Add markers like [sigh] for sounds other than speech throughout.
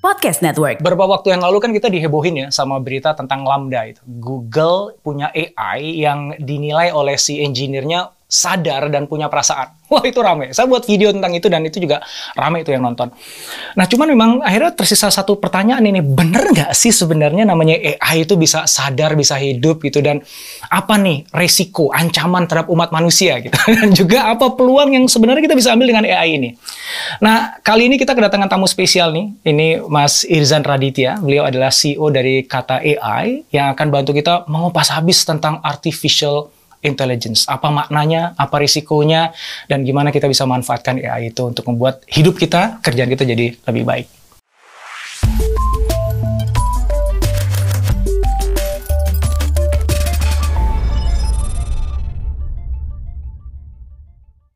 Podcast Network. Beberapa waktu yang lalu kan kita dihebohin ya sama berita tentang Lambda itu. Google punya AI yang dinilai oleh si engineer-nya sadar dan punya perasaan. [laughs] Wah itu rame. Saya buat video tentang itu dan itu juga rame itu yang nonton. Nah cuman memang akhirnya tersisa satu pertanyaan ini. Bener nggak sih sebenarnya namanya AI itu bisa sadar, bisa hidup gitu. Dan apa nih resiko, ancaman terhadap umat manusia gitu. [laughs] Dan juga apa peluang yang sebenarnya kita bisa ambil dengan AI ini. Nah kali ini kita kedatangan tamu spesial nih. Ini Mas Irzan Raditya. Beliau adalah CEO dari Kata AI yang akan bantu kita mengupas habis tentang artificial intelligence. Apa maknanya, apa risikonya, dan gimana kita bisa manfaatkan AI itu untuk membuat hidup kita, kerjaan kita jadi lebih baik.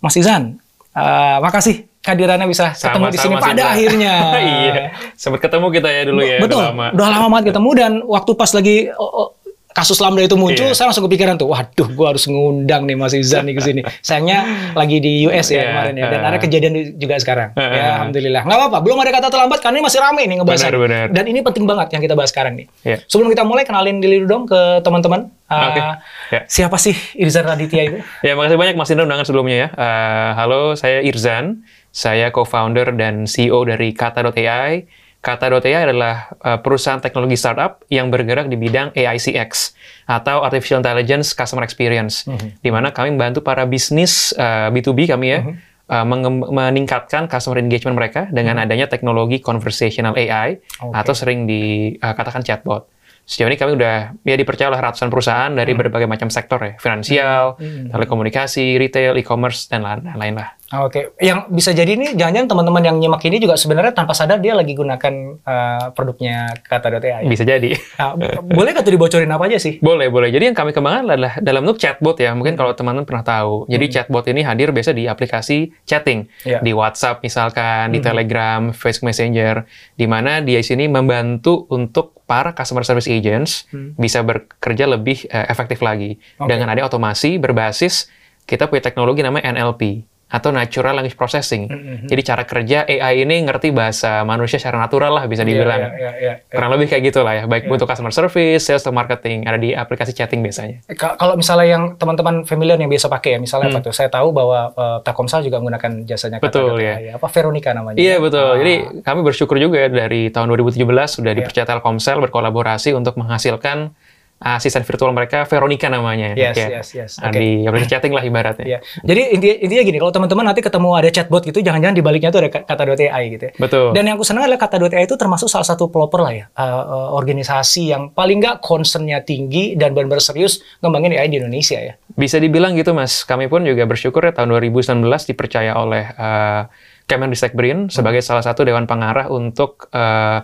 Mas Izan, uh, makasih kehadirannya bisa ketemu di sini pada akhirnya. [laughs] iya, sempat ketemu kita ya dulu ya. Betul, udah lama, udah lama banget ketemu dan waktu pas lagi oh, oh, kasus Lambda itu muncul, yeah. saya langsung kepikiran tuh, waduh, gue harus ngundang nih Mas Izan nih ke sini. [laughs] Sayangnya lagi di US ya yeah, kemarin ya, dan uh, ada kejadian juga sekarang. Uh, ya, alhamdulillah. Nggak apa-apa, belum ada kata terlambat karena ini masih rame nih ngebahas. Benar, benar. Dan ini penting banget yang kita bahas sekarang nih. Yeah. Sebelum kita mulai, kenalin diri dong ke teman-teman. Uh, okay. yeah. Siapa sih Irzan Raditya itu? ya, makasih banyak Mas Indra undangan sebelumnya ya. Uh, halo, saya Irzan. Saya co-founder dan CEO dari Kata.ai Kata.ai adalah uh, perusahaan teknologi startup yang bergerak di bidang AICX atau Artificial Intelligence Customer Experience, mm -hmm. di mana kami membantu para bisnis uh, B2B kami ya, mm -hmm. uh, meningkatkan customer engagement mereka dengan mm -hmm. adanya teknologi conversational AI okay. atau sering dikatakan uh, chatbot. Sejauh ini kami udah ya dipercaya oleh ratusan perusahaan dari hmm. berbagai macam sektor ya, finansial, hmm. telekomunikasi, retail, e-commerce dan lain-lain lah. Ah, oke, okay. yang bisa jadi ini jangan-jangan teman-teman yang nyimak ini juga sebenarnya tanpa sadar dia lagi gunakan uh, produknya kata.ai. Bisa jadi. Nah, boleh tuh dibocorin apa aja sih? Boleh, boleh. Jadi yang kami kembangkan adalah dalam bentuk chatbot ya. Mungkin kalau teman-teman pernah tahu. Jadi hmm. chatbot ini hadir biasa di aplikasi chatting, yeah. di WhatsApp misalkan, di hmm. Telegram, Facebook Messenger, di mana dia sini membantu untuk para customer service agents hmm. bisa bekerja lebih uh, efektif lagi okay. dengan ada otomasi berbasis kita punya teknologi namanya NLP atau natural language processing. Mm-hmm. Jadi cara kerja AI ini ngerti bahasa manusia secara natural lah bisa iya, dibilang. Yeah, yeah, yeah, yeah, Kurang lebih kayak gitulah ya, baik yeah. untuk customer service, sales atau marketing ada di aplikasi chatting biasanya. Eh, kalau misalnya yang teman-teman familiar yang biasa pakai ya, misalnya hmm. apa tuh? Saya tahu bahwa uh, Telkomsel juga menggunakan jasanya Betul ya. ya. Apa Veronica namanya? Iya betul. Ah. Jadi kami bersyukur juga ya dari tahun 2017 sudah yeah. dipercaya Telkomsel berkolaborasi untuk menghasilkan asisten virtual mereka Veronica namanya. Yes, ya. yes, yes. Nah, okay. Di aplikasi chatting lah ibaratnya. Yeah. Jadi intinya, intinya gini, kalau teman-teman nanti ketemu ada chatbot gitu, jangan-jangan di baliknya tuh ada kata.ai gitu ya. Betul. Dan yang aku senang adalah kata.ai itu termasuk salah satu pelopor lah ya, uh, organisasi yang paling nggak concernnya tinggi dan benar-benar serius ngembangin AI di Indonesia ya. Bisa dibilang gitu mas, kami pun juga bersyukur ya tahun 2019 dipercaya oleh uh, Kemendikbud BRIN hmm. sebagai salah satu dewan pengarah untuk uh,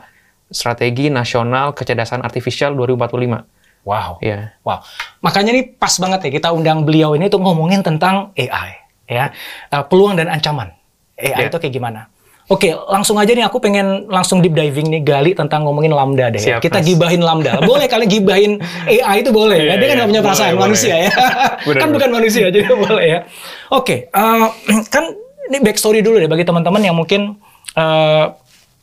strategi nasional kecerdasan artifisial 2045 Wow. Yeah. Wow. Makanya ini pas banget ya kita undang beliau ini untuk ngomongin tentang AI ya. Uh, peluang dan ancaman. AI yeah. itu kayak gimana? Oke, langsung aja nih aku pengen langsung deep diving nih gali tentang ngomongin lambda deh. Siap, kita mas. gibahin lambda. [laughs] Boleh kali gibahin AI itu boleh ya. Dia kan nggak punya perasaan boleh, manusia boleh. ya. [laughs] kan bukan manusia jadi boleh ya. Oke, uh, [clears throat] kan ini backstory dulu deh bagi teman-teman yang mungkin uh,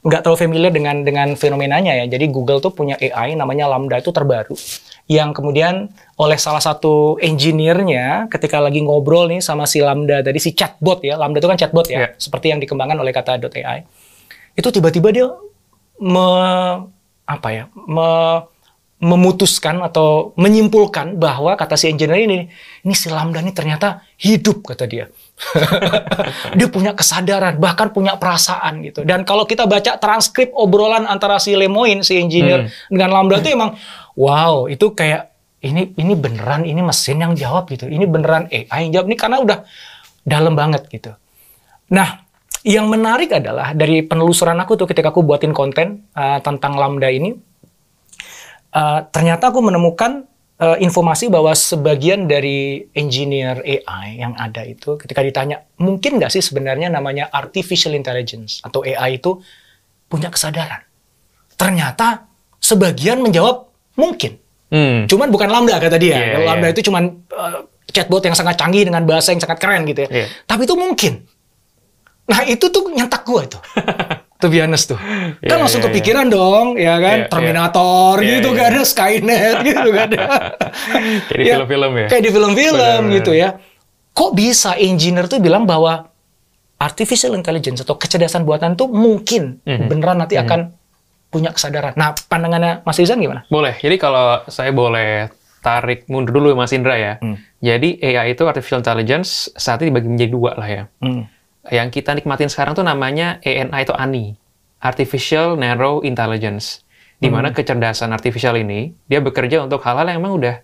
nggak terlalu familiar dengan dengan fenomenanya ya. Jadi Google tuh punya AI namanya Lambda itu terbaru yang kemudian oleh salah satu engineer-nya ketika lagi ngobrol nih sama si Lambda tadi si chatbot ya. Lambda itu kan chatbot ya, yeah. seperti yang dikembangkan oleh kata.ai. Itu tiba-tiba dia me apa ya? Me, memutuskan atau menyimpulkan bahwa kata si engineer ini ini si Lambda ini ternyata hidup kata dia. [laughs] dia punya kesadaran, bahkan punya perasaan gitu. Dan kalau kita baca transkrip obrolan antara si Lemoyne, si engineer, hmm. dengan Lambda itu emang, wow, itu kayak ini ini beneran ini mesin yang jawab gitu. Ini beneran AI yang jawab. Ini karena udah dalam banget gitu. Nah, yang menarik adalah dari penelusuran aku tuh ketika aku buatin konten uh, tentang Lambda ini, uh, ternyata aku menemukan uh, informasi bahwa sebagian dari engineer AI yang ada itu ketika ditanya mungkin nggak sih sebenarnya namanya artificial intelligence atau AI itu punya kesadaran. Ternyata sebagian menjawab mungkin. Hmm. Cuman bukan lambda kata dia. Yeah, lambda yeah. itu cuman uh, chatbot yang sangat canggih dengan bahasa yang sangat keren gitu ya. Yeah. Tapi itu mungkin. Nah itu tuh nyentak gua itu. [laughs] to be honest tuh. kan Yeah, langsung yeah, kepikiran dong, ya kan? Yeah, Terminator yeah. gitu Yeah, kan, yeah. [laughs] Skynet gitu kan. [laughs] Kayak di Ya, film-film ya. Kayak di film-film gitu ya. Kok bisa engineer tuh bilang bahwa artificial intelligence atau kecerdasan buatan tuh mungkin Mhm. beneran nanti akan punya kesadaran. Nah, pandangannya Mas Rizan gimana? Boleh. Jadi kalau saya boleh tarik mundur dulu Mas Indra ya. Hmm. Jadi AI itu artificial intelligence saat ini dibagi menjadi dua lah ya. Hmm. Yang kita nikmatin sekarang tuh namanya ANI atau ANI, Artificial Narrow Intelligence. Di mana kecerdasan artificial ini dia bekerja untuk hal-hal yang emang udah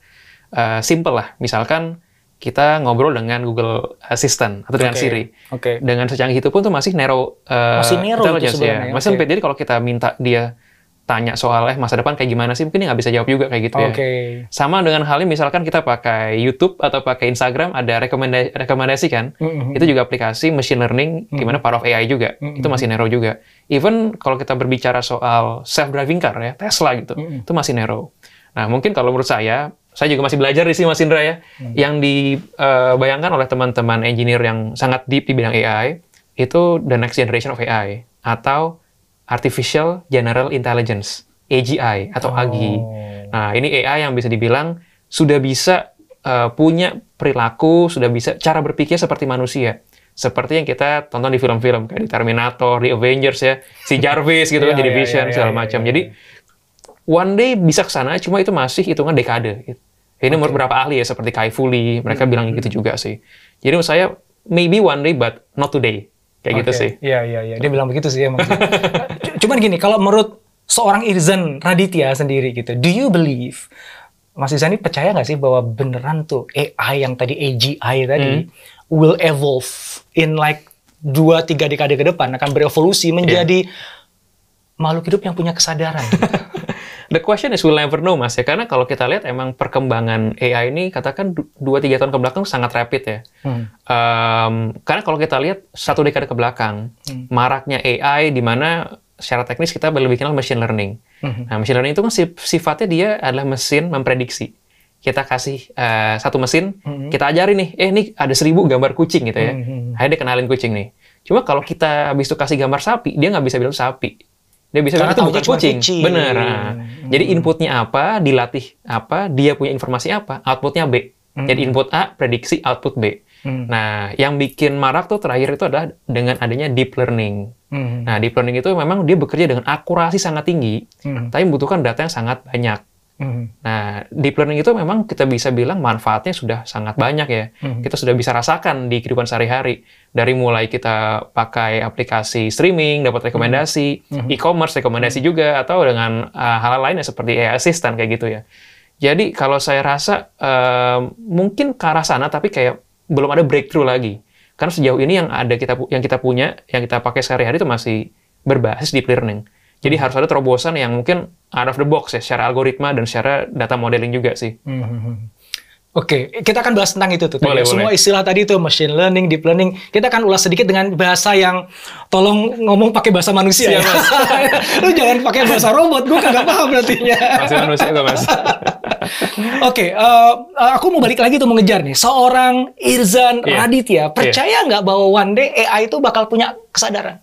uh, simple lah. Misalkan kita ngobrol dengan Google Assistant atau dengan Oke, Siri. oke. Dengan secanggih itu pun tuh masih narrow uh, Masih narrow itu sebenarnya, ya. Masih sempit. Jadi kalau kita minta dia tanya soal eh masa depan kayak gimana sih, mungkin dia nggak bisa jawab juga kayak gitu ya. Oke. Sama dengan halnya misalkan kita pakai YouTube atau pakai Instagram ada rekomenda rekomendasi kan. Mhm. Itu juga aplikasi machine learning gimana part of AI juga. Mhm. Itu masih narrow juga. Even kalau kita berbicara soal self driving car ya, Tesla gitu. Mhm. Itu masih narrow. Nah, mungkin kalau menurut saya saya juga masih belajar di sini Mas Indra ya. Yang dibayangkan oleh teman-teman engineer yang sangat deep di bidang AI itu the next generation of AI atau Artificial General Intelligence, AGI atau AGI. Nah, ini AI yang bisa dibilang sudah bisa uh, punya perilaku, sudah bisa cara berpikir seperti manusia. Seperti yang kita tonton di film-film kayak di Terminator, di Avengers ya, si Jarvis gitu [laughs] kan, Iya, jadi iya, Vision iya, segala iya, macam. iya, Jadi one day bisa ke sana, cuma itu masih hitungan dekade. Gitu. Ini menurut beberapa ahli ya, seperti Kai Fu Lee, mereka bilang gitu juga sih. Jadi menurut saya, maybe one day, but not today. Kayak gitu Oke. sih. Iya, iya, iya. Dia bilang begitu sih emang. [laughs] Cuman gini, kalau menurut seorang Irzan Raditya sendiri gitu, do you believe Mas Irzan ini percaya nggak sih bahwa beneran tuh AI yang tadi AGI tadi Hmm. will evolve in like dua tiga dekade ke depan akan berevolusi menjadi makhluk hidup yang punya kesadaran. [laughs] The question is we'll never know mas ya karena kalau kita lihat emang perkembangan AI ini katakan 2-3 tahun ke belakang sangat rapid ya. Hmm. Um, karena kalau kita lihat satu dekade ke belakang Hmm. maraknya AI di mana secara teknis kita lebih kenal machine learning. Mhm. Nah machine learning itu kan sif- sifatnya dia adalah mesin memprediksi. Kita kasih uh, satu mesin, Mhm. kita ajarin nih, eh ini ada seribu gambar kucing gitu ya. Mhm. Akhirnya dia kenalin kucing nih. Cuma kalau kita habis itu kasih gambar sapi, dia nggak bisa bilang sapi. Dia bisa Karena bilang itu bukan cuma kucing. kucing. Bener. Nah, Hmm. Jadi inputnya apa, dilatih apa, dia punya informasi apa, outputnya B. Hmm. Jadi input A, prediksi output B. Hmm. Nah, yang bikin marak tuh terakhir itu adalah dengan adanya deep learning. Hmm. Nah, deep learning itu memang dia bekerja dengan akurasi sangat tinggi, Hmm. tapi membutuhkan data yang sangat banyak. Hmm. Nah, deep learning itu memang kita bisa bilang manfaatnya sudah sangat banyak ya. Mhm. Kita sudah bisa rasakan di kehidupan sehari-hari. Dari mulai kita pakai aplikasi streaming, dapat rekomendasi, Mhm. e-commerce rekomendasi juga, atau dengan uh, hal lainnya seperti AI assistant kayak gitu ya. Jadi kalau saya rasa um, mungkin ke arah sana, tapi kayak belum ada breakthrough lagi. Karena sejauh ini yang ada kita yang kita punya, yang kita pakai sehari-hari itu masih berbasis deep learning. Jadi harus ada terobosan yang mungkin out of the box ya, secara algoritma dan secara data modeling juga sih. Hmm. Oke, kita akan bahas tentang itu tuh. tadi. Boleh, Semua boleh. istilah tadi itu machine learning, deep learning. Kita akan ulas sedikit dengan bahasa yang tolong ngomong pakai bahasa manusia ya. [laughs] Lu jangan pakai bahasa robot, gue kagak paham nantinya. Masih manusia kok, Mas. [laughs] Oke, eh, eh, aku mau balik lagi tuh mengejar nih. Seorang Irzan Iya. Raditya, percaya nggak bahwa one day AI itu bakal punya kesadaran?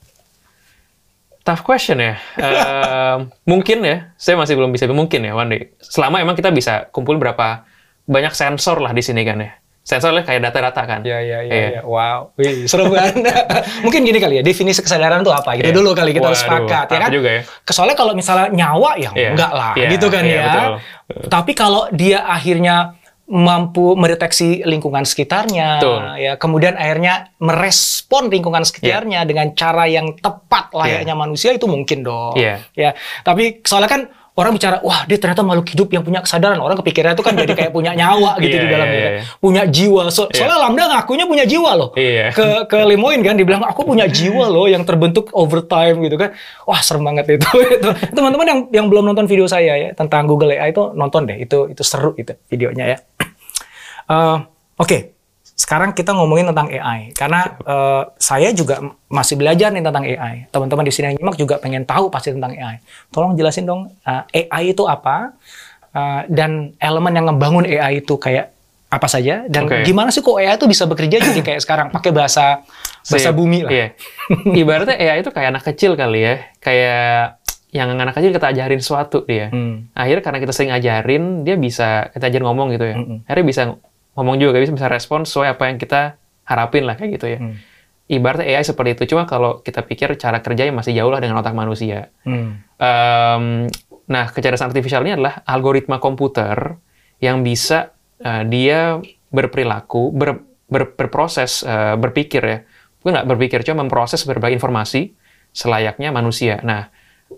Tough question ya. [laughs] Ehm, mungkin ya, saya masih belum bisa mungkin ya one day. Selama emang kita bisa kumpul berapa banyak sensor lah di sini kan ya. Sensornya kayak data-data kan. Ya, ya, Iya. ya. Wow. Wih, seru banget. [laughs] Mungkin gini kali ya, definisi kesadaran itu apa? Gitu Iya. dulu kali kita harus Waduh, sepakat, ya kan? juga ya. Soalnya kalau misalnya nyawa ya Iya. enggak lah, Iya, gitu kan iya, ya. betul. Tapi kalau dia akhirnya mampu mendeteksi lingkungan sekitarnya, Betul. ya kemudian akhirnya merespon lingkungan sekitarnya dengan cara yang tepat layaknya manusia itu mungkin dong. Iya. Ya, tapi soalnya kan orang bicara, wah dia ternyata makhluk hidup yang punya kesadaran. Orang kepikiran itu kan jadi kayak punya nyawa [laughs] gitu Iya, di iya, gitu. iya. Punya jiwa. So- Iya. Soalnya Lambda ngakunya punya jiwa loh. Iya. Ke ke Lemoyne kan dibilang aku punya jiwa loh yang terbentuk over time gitu kan. Wah, serem banget itu. [laughs] Itu. Teman-teman yang yang belum nonton video saya ya tentang Google AI itu nonton deh. Itu itu seru itu videonya ya. Eh, Oke, sekarang kita ngomongin tentang AI karena eh, saya juga masih belajar nih tentang AI. Teman-teman di sini yang nyimak juga pengen tahu pasti tentang AI. Tolong jelasin dong eh, AI itu apa eh, dan elemen yang ngebangun AI itu kayak apa saja dan Oke. gimana sih kok AI itu bisa bekerja jadi [coughs] kayak sekarang pakai bahasa bahasa bumi lah. Iya. Ibaratnya AI itu kayak anak kecil kali ya. Kayak yang anak kecil kita ajarin sesuatu dia. Hmm. Akhirnya karena kita sering ajarin, dia bisa kita ajarin ngomong gitu ya. Mm-mm. Akhirnya bisa ngomong juga, bisa bisa respon sesuai apa yang kita harapin lah kayak gitu ya. Hmm. Ibaratnya AI seperti itu. Cuma kalau kita pikir cara kerjanya masih jauh lah dengan otak manusia. Hmm. Em, nah, kecerdasan artifisial ini adalah algoritma komputer yang bisa eh, dia berperilaku, ber- ber- berproses, eh, berpikir ya. Bukan nggak berpikir, cuma memproses berbagai informasi selayaknya manusia. Nah,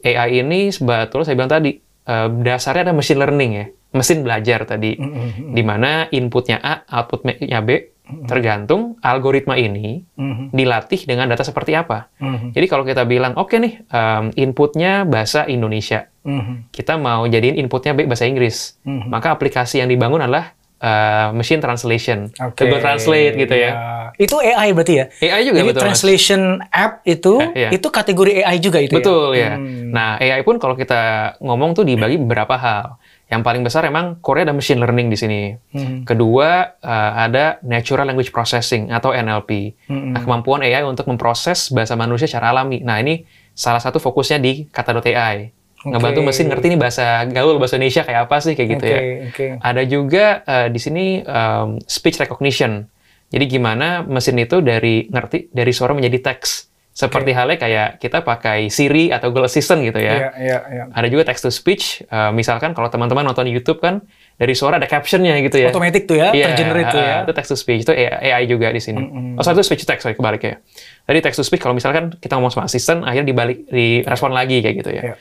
AI ini sebetulnya saya bilang tadi, eh, dasarnya ada machine learning ya. Mesin belajar tadi. Hmm. Di mana inputnya A, outputnya B, tergantung algoritma ini Hmm. dilatih dengan data seperti apa. Hmm. Jadi kalau kita bilang, oke nih, em, inputnya bahasa Indonesia, Hmm. kita mau jadiin inputnya baik bahasa Inggris, Mhm. maka aplikasi yang dibangun adalah eh, machine translation, Oke. Google Translate gitu ya. Itu AI berarti ya? AI juga Jadi betul. Mas. translation app itu Eh, iya. itu kategori AI juga itu Betul ya. ya. Hmm. Nah AI pun kalau kita ngomong tuh dibagi beberapa hal. Yang paling besar emang Korea ada machine learning di sini. Hmm. Kedua eh, ada natural language processing atau NLP, Hmm. Nah, kemampuan AI untuk memproses bahasa manusia secara alami. Nah ini salah satu fokusnya di kata.ai. Ngebantu Oke. mesin ngerti nih bahasa gaul, bahasa Indonesia kayak apa sih kayak gitu Oke, ya. oke. Ada juga eh, di sini em, speech recognition. Jadi gimana mesin itu dari ngerti dari suara menjadi teks. Seperti halnya kayak kita pakai Siri atau Google Assistant gitu ya. iya, iya. Ada juga text to speech. eh, misalkan kalau teman-teman nonton YouTube kan dari suara ada captionnya gitu ya. Otomatis tuh ya, Iya, tergenerate tuh ya. itu text to speech itu AI juga di sini. Mm-mm. Oh, sorry, itu speech to text, sorry, kebalik ya. Tadi text to speech kalau misalkan kita ngomong sama asisten, akhirnya dibalik direspon lagi kayak gitu ya. Iya.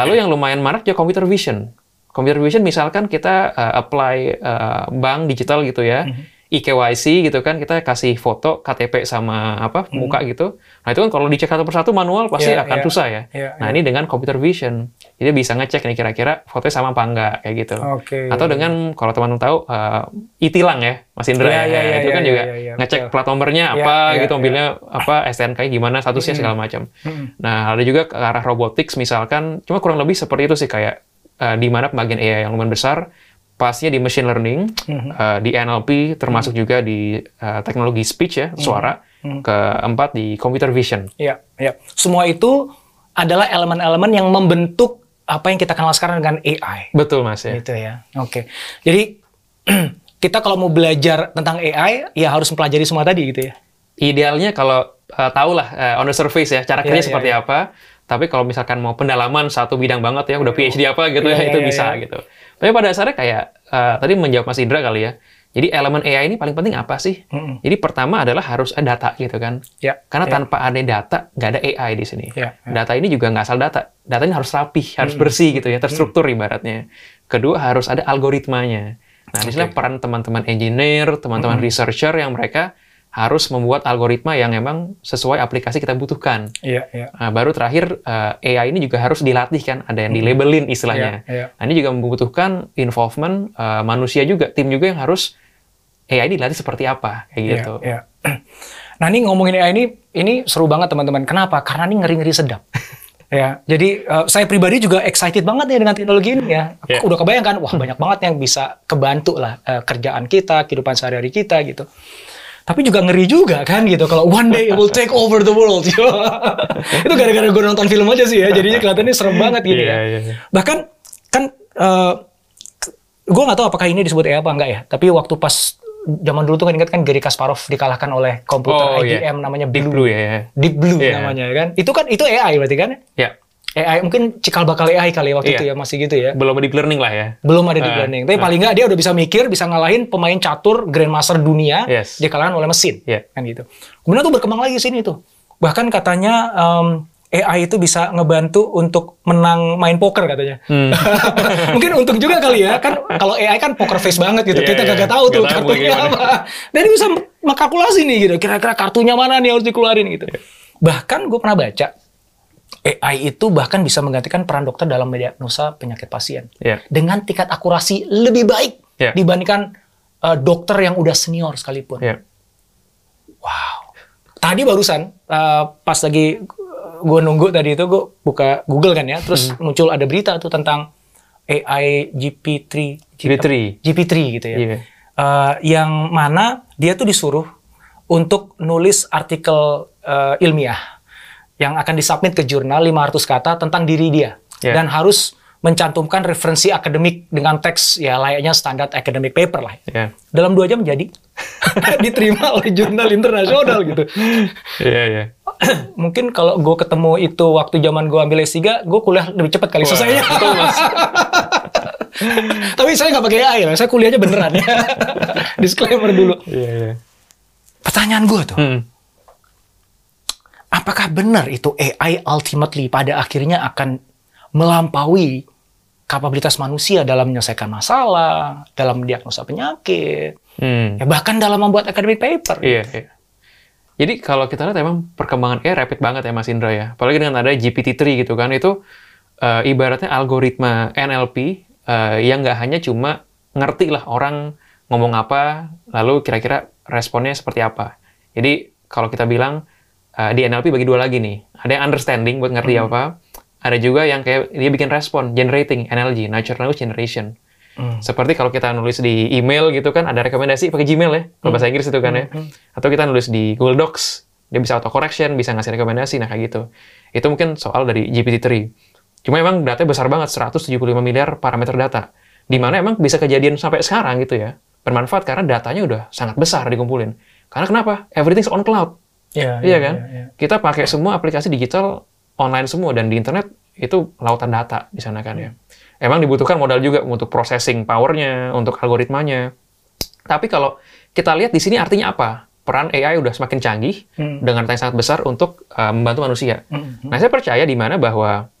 Lalu yang lumayan marak juga computer vision. Computer vision misalkan kita uh, apply uh, bank digital gitu ya. Mm-hmm. IKYC gitu kan kita kasih foto KTP sama apa muka gitu. Nah itu kan kalau dicek satu persatu manual pasti. Iya, akan iya. susah ya. Iya, nah ini dengan computer vision, jadi bisa ngecek nih kira-kira fotonya sama apa enggak kayak gitu. Oke. Atau dengan kalau teman-teman tahu uh, e-tilang ya, Mas Indra ya, iya, iya, itu kan iya, juga iya, iya, ngecek betul. plat nomornya Iya, apa iya, gitu, iya. mobilnya apa STNK gimana, statusnya segala macam. Mm-mm. Nah ada juga ke arah robotics misalkan, cuma kurang lebih seperti itu sih kayak uh, di mana pembagian AI yang lumayan besar, pastinya di machine learning, Mhm. uh, di NLP, termasuk juga di uh, teknologi speech ya, suara. Mhm. Keempat di computer vision. Iya, iya. Semua itu adalah elemen-elemen yang membentuk apa yang kita kenal sekarang dengan AI. Betul mas ya. Gitu ya. Oke. Jadi [clears throat] kita kalau mau belajar tentang AI ya harus mempelajari semua tadi gitu ya. Idealnya kalau uh, tahu lah uh, on the surface ya cara Iya, kerja iya, seperti iya. apa. Tapi kalau misalkan mau pendalaman satu bidang banget ya udah PhD apa gitu Iya, ya itu iya, bisa iya. gitu. Tapi pada dasarnya kayak uh, tadi menjawab Mas Indra kali ya. Jadi elemen AI ini paling penting apa sih? Mm-mm. Jadi pertama adalah harus ada data gitu kan. Ya. Karena ya. tanpa ada data nggak ada AI di sini. Ya, ya. Data ini juga nggak asal data. Data ini harus rapi, harus bersih gitu ya, terstruktur ibaratnya. Kedua harus ada algoritmanya. Nah, di Oke. peran teman-teman engineer, teman-teman researcher yang mereka harus membuat algoritma yang memang sesuai aplikasi kita butuhkan. Iya, iya. Nah, baru terakhir eh, AI ini juga harus dilatih kan, ada yang dilabelin istilahnya. Iya, iya. Nah, ini juga membutuhkan involvement eh, manusia juga, tim juga yang harus AI ini dilatih seperti apa kayak Iya, gitu. iya. [clears throat] Nah ini ngomongin AI ini, ini seru banget teman-teman. Kenapa? Karena ini ngeri-ngeri sedap. [laughs] ya, jadi eh, saya pribadi juga excited banget ya dengan teknologi ini ya. Aku Iya. udah kebayangkan, wah banyak banget yang bisa kebantu lah eh, kerjaan kita, kehidupan sehari-hari kita gitu. Tapi juga ngeri juga kan gitu kalau one day it will take over the world. [laughs] itu gara-gara gue nonton film aja sih ya. Jadinya kelihatannya serem banget gitu Iya, ya. iya, iya. Bahkan kan eh gue nggak tahu apakah ini disebut AI apa enggak ya. Tapi waktu pas zaman dulu tuh kan ingat kan Gary Kasparov dikalahkan oleh komputer Oh, IBM iya. namanya Deep Blue. Blue ya. ya. Deep Blue Iya. namanya kan. Itu kan itu AI berarti kan? Ya, AI mungkin cikal bakal AI kali ya waktu Iya. itu ya masih gitu ya. belum deep learning lah ya. Belum ada deep Ah, learning. Tapi ah. paling nggak dia udah bisa mikir, bisa ngalahin pemain catur grandmaster dunia Yes. dikalahkan oleh mesin. Iya. Kan gitu. Kemudian tuh berkembang lagi sini tuh. Bahkan katanya em, AI itu bisa ngebantu untuk menang main poker katanya. Hmm. [laughs] Mungkin untung juga kali ya kan kalau AI kan poker face banget gitu. Iya, Kita iya. kagak tahu tuh Nggak tahu kartunya apa. Dan dia bisa mengkalkulasi nih gitu. Kira-kira kartunya mana nih harus dikeluarin gitu. Iya. Bahkan gue pernah baca AI itu bahkan bisa menggantikan peran dokter dalam mendiagnosa penyakit pasien Iya. dengan tingkat akurasi lebih baik Iya. dibandingkan uh, dokter yang udah senior sekalipun. Iya. Wow. Tadi barusan uh, pas lagi gue nunggu tadi itu gue buka Google kan ya, terus muncul ada berita tuh tentang AI GP3, GP3. GP3 gitu ya, Iya. Uh, yang mana dia tuh disuruh untuk nulis artikel uh, ilmiah yang akan disubmit ke jurnal 500 kata tentang diri dia Iya. dan harus mencantumkan referensi akademik dengan teks ya layaknya standar academic paper lah. Iya. Dalam dua jam jadi [laughs] diterima oleh jurnal internasional gitu. Iya, iya. [clears throat] Mungkin kalau gue ketemu itu waktu zaman gue ambil S3, gue kuliah lebih cepat kali Wah, selesainya. betul, Mas. [laughs] Tapi saya nggak pakai AI lah, saya kuliahnya beneran ya. [laughs] Disclaimer dulu. Iya, iya. Pertanyaan gue tuh, Hmm. Apakah benar itu AI ultimately pada akhirnya akan melampaui kapabilitas manusia dalam menyelesaikan masalah, dalam diagnosa penyakit, Hmm. ya bahkan dalam membuat academic paper. Iya, iya. Jadi kalau kita lihat emang perkembangan AI rapid banget ya Mas Indra ya. Apalagi dengan ada GPT-3 gitu kan, itu eh, ibaratnya algoritma NLP eh, yang nggak hanya cuma ngerti lah orang ngomong apa, lalu kira-kira responnya seperti apa. Jadi kalau kita bilang eh, di NLP bagi dua lagi nih, ada yang understanding buat ngerti apa, ada juga yang kayak dia bikin respon, generating, NLG, Natural Language Generation. Hmm. Seperti kalau kita nulis di email gitu kan, ada rekomendasi pakai Gmail ya, kalau bahasa Inggris itu kan ya. Atau kita nulis di Google Docs, dia bisa auto correction, bisa ngasih rekomendasi, nah kayak gitu. Itu mungkin soal dari GPT-3. Cuma emang datanya besar banget, 175 miliar parameter data. Di mana emang bisa kejadian sampai sekarang gitu ya. Bermanfaat karena datanya udah sangat besar dikumpulin. Karena kenapa? Everything's on cloud. Iya, Iya kan? Kita pakai semua aplikasi digital online semua dan di internet itu lautan data di sana kan ya. Emang dibutuhkan modal juga untuk processing powernya, untuk algoritmanya. Tapi kalau kita lihat di sini artinya apa? Peran AI udah semakin canggih Hmm. dengan yang sangat besar untuk uh, membantu manusia. Hmm. Nah, saya percaya di mana bahwa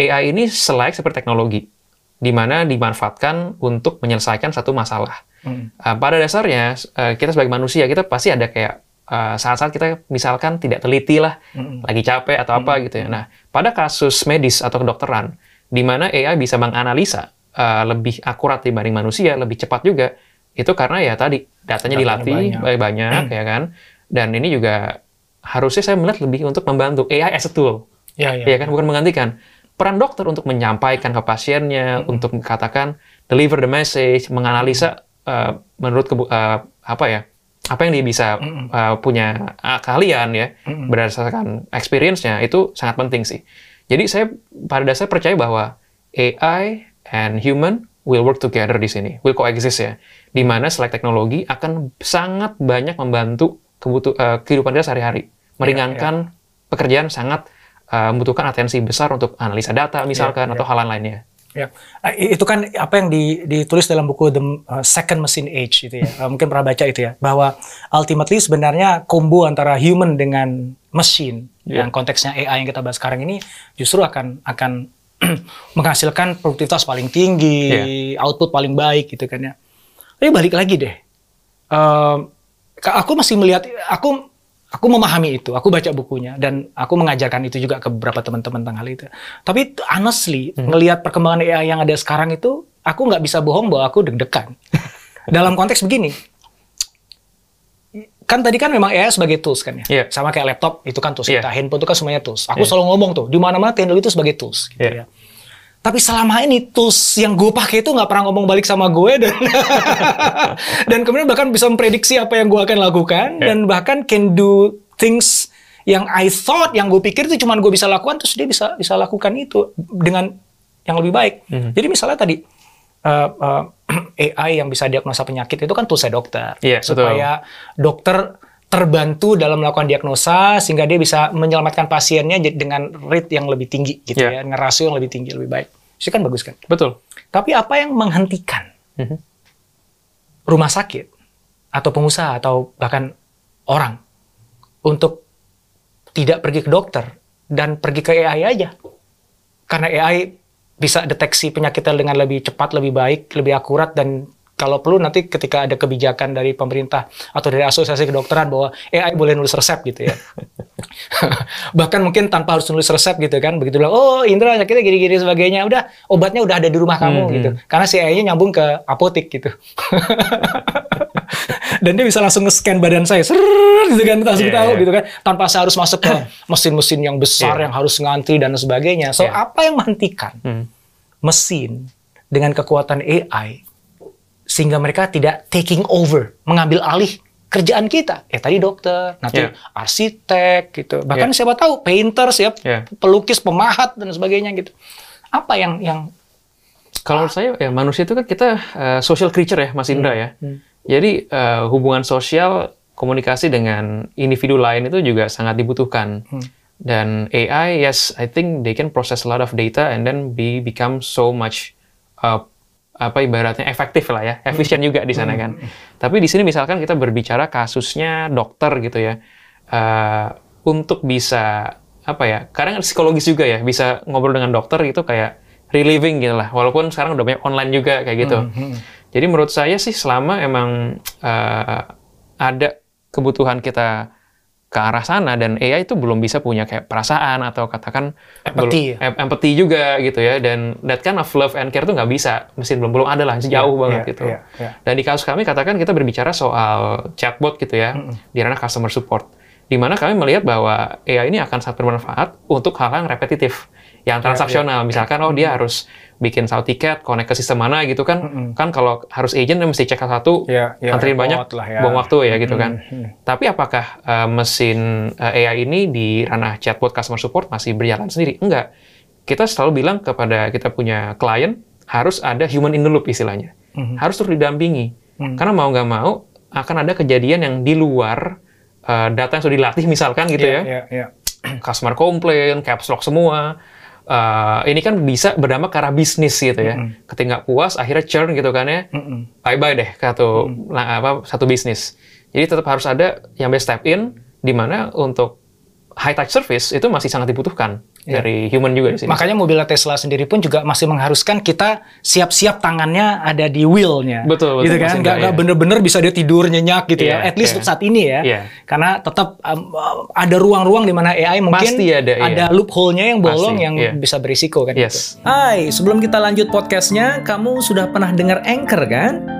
AI ini selain seperti teknologi, di mana dimanfaatkan untuk menyelesaikan satu masalah. Hmm. Uh, pada dasarnya uh, kita sebagai manusia kita pasti ada kayak uh, saat-saat kita misalkan tidak teliti lah, Mm-mm. lagi capek atau apa gitu ya. Nah, pada kasus medis atau kedokteran, di mana AI bisa menganalisa uh, lebih akurat dibanding manusia, lebih cepat juga, itu karena ya tadi datanya Datanya dilatih banyak. banyak, banyak ya kan. Dan ini juga harusnya saya melihat lebih untuk membantu AI as a tool. Iya, iya. Ya kan, bukan menggantikan. Peran dokter untuk menyampaikan ke pasiennya, untuk mengatakan deliver the message, menganalisa uh, menurut kebu- uh, apa ya, apa yang dia bisa uh, punya uh, keahlian ya, berdasarkan experience-nya itu sangat penting sih. Jadi saya pada dasar percaya bahwa AI and human will work together di sini, will coexist ya, di mana selek teknologi akan sangat banyak membantu kebutuh uh, kehidupan kita sehari-hari, meringankan pekerjaan sangat uh, membutuhkan atensi besar untuk analisa data misalkan atau hal lainnya. Ya, Eh, itu kan apa yang di- ditulis dalam buku The uh, Second Machine Age itu ya. Eh, Mungkin pernah baca itu ya, bahwa ultimately sebenarnya combo antara human dengan machine Ya. yang konteksnya AI yang kita bahas sekarang ini justru akan akan [clears throat] menghasilkan produktivitas paling tinggi, output paling baik gitu kan ya. Tapi balik lagi deh. Ka- aku masih melihat aku aku memahami itu, aku baca bukunya dan aku mengajarkan itu juga ke beberapa teman-teman tentang hal itu. Tapi honestly, ngelihat perkembangan AI yang ada sekarang itu, aku nggak bisa bohong bahwa aku deg-degan. [laughs] Dalam konteks begini, kan tadi kan memang AI sebagai tools kan ya, Iya. sama kayak laptop itu kan tools Iya. kita, handphone itu kan semuanya tools. Aku Iya. selalu ngomong tuh, di mana-mana teknologi itu sebagai tools. Gitu Iya. ya. Tapi selama ini tools yang gue pakai itu nggak pernah ngomong balik sama gue dan [laughs] dan kemudian bahkan bisa memprediksi apa yang gue akan lakukan Iya. dan bahkan can do things yang I thought yang gue pikir itu cuma gue bisa lakukan terus dia bisa bisa lakukan itu dengan yang lebih baik. Mhm. Jadi misalnya tadi uh, uh, AI yang bisa diagnosa penyakit itu kan toolsnya dokter Iya, betul. supaya dokter terbantu dalam melakukan diagnosa sehingga dia bisa menyelamatkan pasiennya dengan rate yang lebih tinggi gitu Iya. ya, dengan rasio yang lebih tinggi lebih baik. Itu kan bagus kan. Betul. Tapi apa yang menghentikan Mhm. rumah sakit atau pengusaha atau bahkan orang untuk tidak pergi ke dokter dan pergi ke AI aja. Karena AI bisa deteksi penyakitnya dengan lebih cepat, lebih baik, lebih akurat dan kalau perlu nanti ketika ada kebijakan dari pemerintah atau dari asosiasi kedokteran bahwa AI boleh nulis resep gitu ya. [laughs] Bahkan mungkin tanpa harus nulis resep gitu kan. Begitu bilang, oh Indra sakitnya gini-gini sebagainya. Udah, obatnya udah ada di rumah kamu Hmm, gitu. Karena si AI-nya nyambung ke apotik gitu. [laughs] Dan dia bisa langsung nge-scan badan saya. Serrrr, gitu kan, langsung Iya, tahu iya. gitu kan. Tanpa saya harus masuk ke [clears throat] mesin-mesin yang besar Iya. yang harus ngantri dan sebagainya. So, Iya. apa yang menghentikan Hmm. mesin dengan kekuatan AI sehingga mereka tidak taking over, mengambil alih kerjaan kita. Ya tadi dokter, nanti Ya. arsitek gitu. Bahkan Ya. siapa tahu painter, siap Ya. pelukis, pemahat dan sebagainya gitu. Apa yang yang Kalau menurut saya ya manusia itu kan kita uh, social creature ya Mas Indra ya. Hmm. Jadi uh, hubungan sosial komunikasi dengan individu lain itu juga sangat dibutuhkan. Hmm. Dan AI yes I think they can process a lot of data and then be become so much uh, apa ibaratnya efektif lah ya, Hmm. efisien juga di sana kan. Tapi di sini misalkan kita berbicara kasusnya dokter gitu ya. Uh, untuk bisa apa ya? Kadang psikologis juga ya, bisa ngobrol dengan dokter gitu kayak reliving gitu lah. Walaupun sekarang udah banyak online juga kayak gitu. Jadi menurut saya sih selama emang uh, ada kebutuhan kita ke arah sana dan AI itu belum bisa punya kayak perasaan atau katakan Empathy. ya? belum- em- empathy juga gitu ya. Dan that kind of love and care tuh nggak bisa. Mesin belum belum ada lah jauh banget iya, gitu. iya, iya. dan di kasus kami katakan kita berbicara soal chatbot gitu ya. Di ranah customer support di mana kami melihat bahwa AI ini akan sangat bermanfaat untuk hal-hal yang repetitif yang Iya, transaksional. misalkan oh dia harus bikin satu tiket connect ke sistem mana gitu kan. Kan kalau harus agent mesti cek satu Ya, ya, antriin banyak lah ya. buang waktu ya gitu kan. Mm-mm. tapi apakah uh, mesin uh, AI ini di ranah chatbot customer support masih berjalan sendiri? Enggak. Kita selalu bilang kepada kita punya klien harus ada human in the loop istilahnya. Mhm. harus terus didampingi. Hmm. karena mau nggak mau akan ada kejadian yang di luar uh, data yang sudah dilatih misalkan gitu Iya, ya iya, iya. customer complaint, caps lock semua. Uh, ini kan bisa berdampak ke arah bisnis gitu ya. Ketika nggak puas, akhirnya churn gitu kan ya. Mm-mm. Bye bye deh satu la- apa satu bisnis. Jadi tetap harus ada yang bisa step in, di mana untuk high touch service itu masih sangat dibutuhkan dari human juga di sini. Makanya mobil Tesla sendiri pun juga masih mengharuskan kita siap-siap tangannya ada di wheel-nya. Betul, betul, Gitu kan? Nggak iya. bener-bener bisa dia tidur nyenyak gitu ya. Iya, At least untuk saat ini ya. Iya. Karena tetap um, ada ruang-ruang di mana AI mungkin Pasti ada, iya. loophole-nya yang bolong Pasti, yang iya. bisa berisiko kan. Yes. gitu. Hai, sebelum kita lanjut podcastnya, kamu sudah pernah dengar Anchor kan?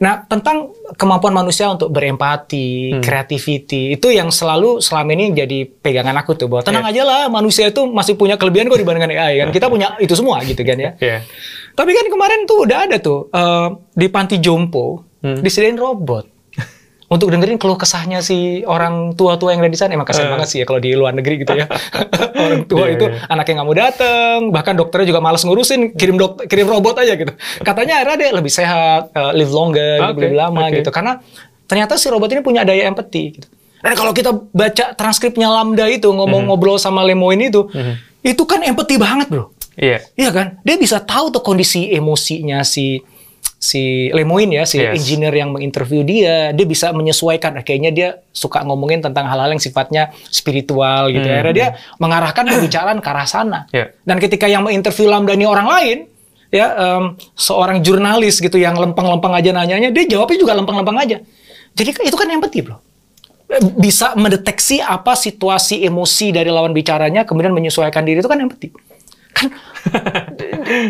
Nah, tentang kemampuan manusia untuk berempati, Hmm. creativity, itu yang selalu selama ini jadi pegangan aku tuh bahwa tenang Iya. aja lah, manusia itu masih punya kelebihan kok dibandingkan AI kan. Kita punya itu semua gitu kan ya. [laughs] Iya. Tapi kan kemarin tuh udah ada tuh eh, di panti jompo Hmm. disediain robot untuk dengerin keluh kesahnya si orang tua-tua yang ada di sana. Emang kasihan Eh. banget sih ya kalau di luar negeri gitu ya. [laughs] orang tua Iya, itu iya. anaknya nggak mau dateng, bahkan dokternya juga males ngurusin, kirim dok kirim robot aja gitu. Katanya akhirnya dia lebih sehat, eh, live longer, hidup Oke, lebih lama oke. gitu. Karena ternyata si robot ini punya daya empati gitu. Dan kalau kita baca transkripnya Lambda itu ngomong ngobrol sama Lemoyne itu, itu kan empati banget, Bro. Iya. Iya kan? Dia bisa tahu tuh kondisi emosinya si si Lemoyne ya, si Yes. engineer yang menginterview dia, dia bisa menyesuaikan. Nah, Kayaknya dia suka ngomongin tentang hal-hal yang sifatnya spiritual gitu. Hmm. Akhirnya dia mengarahkan pembicaraan ke arah sana. Iya. Dan ketika yang menginterview Lambda ini orang lain, ya em, seorang jurnalis gitu yang lempeng-lempeng aja nanyanya, dia jawabnya juga lempeng-lempeng aja. Jadi itu kan empati, bro. Bisa mendeteksi apa situasi emosi dari lawan bicaranya, kemudian menyesuaikan diri itu kan empati. Kan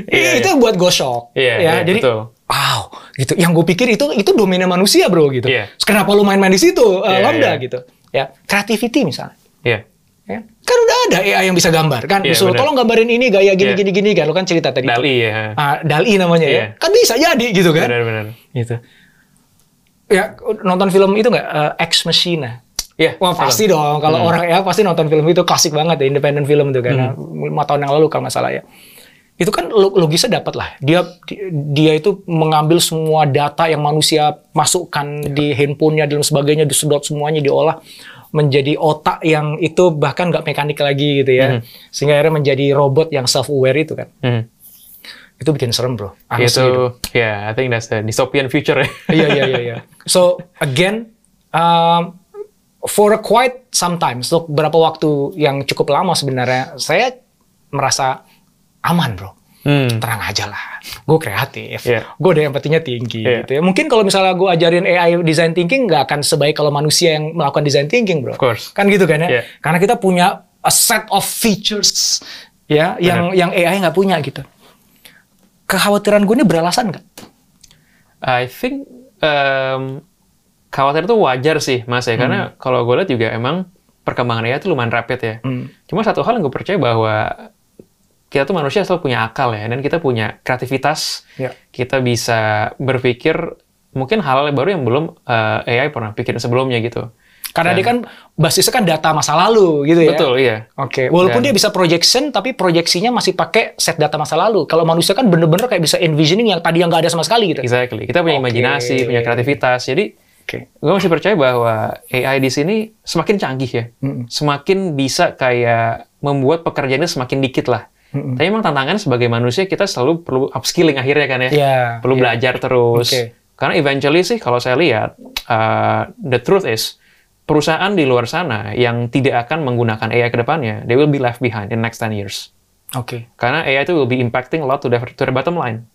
Iya, [laughs] itu yang buat shock. Iya, ya. iya, Jadi betul. Wow, gitu. Yang gue pikir itu itu domainnya manusia, bro, gitu. Iya. Terus Kenapa lu main-main di situ, uh, Iya, Lambda, iya. gitu. Ya, creativity misalnya. Iya. Ya. Kan udah ada AI yang bisa gambar, kan? Iya, Disuruh benar. tolong gambarin ini gaya gini Iya. gini gini kan, lu kan cerita tadi. Dali ya. Ah, Dali namanya ya. Iya. Kan bisa jadi gitu kan? Benar-benar. Gitu. Ya, nonton film itu nggak? Uh, Ex Machina. Iya. Wah pasti dong, kalau Hmm. orang ya pasti nonton film itu klasik banget ya, independent film itu karena lima tahun yang lalu kalau nggak salah ya. Itu kan lo- logisnya dapat lah. Dia di- dia itu mengambil semua data yang manusia masukkan di handphonenya dan sebagainya, disedot semuanya, diolah menjadi otak yang itu bahkan nggak mekanik lagi gitu ya. Sehingga akhirnya menjadi robot yang self aware itu kan. Hmm. Itu bikin serem bro. Honestly, Itu, ya, I think that's the dystopian future ya. [laughs] Iya iya iya iya. So again um, for a quite sometimes untuk beberapa waktu yang cukup lama sebenarnya saya merasa aman bro. Hmm. Tenang aja lah. Gue kreatif. Iya. Gue udah empatinya tinggi Iya. gitu ya. Mungkin kalau misalnya gue ajarin AI design thinking nggak akan sebaik kalau manusia yang melakukan design thinking bro. Of course. Kan gitu kan ya. Iya. Karena kita punya a set of features ya yang yang AI nggak punya gitu. Kekhawatiran gue ini beralasan nggak? I think um, khawatir itu wajar sih mas ya karena kalau gue lihat juga emang perkembangan AI itu lumayan rapid ya. Hmm. Cuma satu hal yang gue percaya bahwa kita tuh manusia selalu punya akal ya dan kita punya kreativitas. Ya. Kita bisa berpikir mungkin hal-hal baru yang belum uh, AI pernah pikirin sebelumnya gitu. Karena Dan- dia kan basisnya kan data masa lalu gitu ya. Betul iya. Oke, walaupun Dan- dia bisa projection, tapi proyeksinya masih pakai set data masa lalu. Kalau manusia kan bener-bener kayak bisa envisioning yang tadi yang nggak ada sama sekali gitu. Exactly. Kita punya Oke. imajinasi, punya kreativitas. Jadi Oke. gue masih percaya bahwa AI di sini semakin canggih ya, Mm-mm. semakin bisa kayak membuat pekerjaannya semakin dikit lah. Mm-mm. Tapi memang tantangan sebagai manusia kita selalu perlu upskilling akhirnya kan ya, Iya, perlu iya. belajar terus. Oke. Karena eventually sih kalau saya lihat, uh, the truth is perusahaan di luar sana yang tidak akan menggunakan AI ke depannya, they will be left behind in next 10 years. Oke. Karena AI itu will be impacting a lot to their, to their bottom line.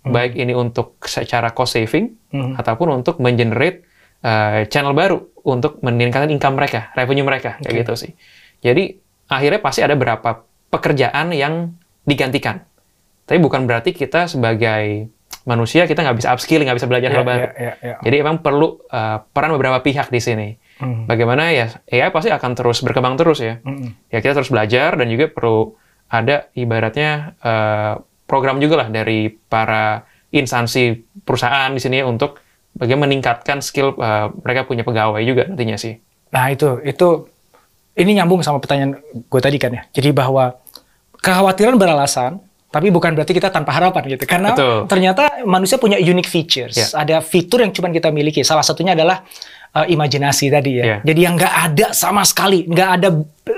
Baik ini untuk secara cost saving, Hmm. ataupun untuk mengenerate uh, channel baru untuk meningkatkan income mereka, revenue mereka, kayak gitu sih. Jadi akhirnya pasti ada beberapa pekerjaan yang digantikan. Tapi bukan berarti kita sebagai manusia kita nggak bisa upskilling, nggak bisa belajar Iya, hal baru. iya, iya, iya. Jadi emang perlu uh, peran beberapa pihak di sini. Hmm. Bagaimana ya AI pasti akan terus berkembang terus ya Mm-mm. ya kita terus belajar dan juga perlu ada ibaratnya eh, program juga lah dari para instansi perusahaan di sini untuk bagaimana meningkatkan skill eh, mereka punya pegawai juga nantinya sih. Nah itu itu ini nyambung sama pertanyaan gue tadi kan ya. Jadi bahwa kekhawatiran beralasan, tapi bukan berarti kita tanpa harapan gitu. Karena Betul. ternyata manusia punya unique features. Ya. Ada fitur yang cuma kita miliki. Salah satunya adalah uh, imajinasi tadi ya. Ya. Jadi yang nggak ada sama sekali, nggak ada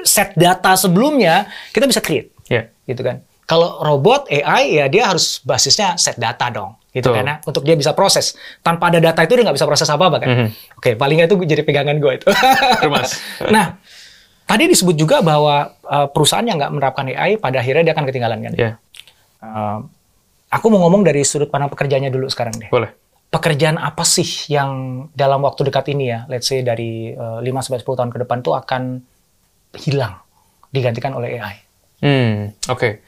set data sebelumnya, kita bisa create, Ya, gitu kan. Kalau robot AI ya dia harus basisnya set data dong, gitu kan ya, untuk dia bisa proses. Tanpa ada data itu dia nggak bisa proses apa-apa kan. Mhm. Oke, paling nggak itu jadi pegangan gue itu. [laughs] Nah, tadi disebut juga bahwa uh, perusahaan yang nggak menerapkan AI pada akhirnya dia akan ketinggalan kan. ya, Uh, aku mau ngomong dari sudut pandang pekerjaannya dulu sekarang deh. boleh. Pekerjaan apa sih yang dalam waktu dekat ini ya, let's say dari uh, 5 sampai 10 tahun ke depan tuh akan hilang digantikan oleh AI? Hmm, oke.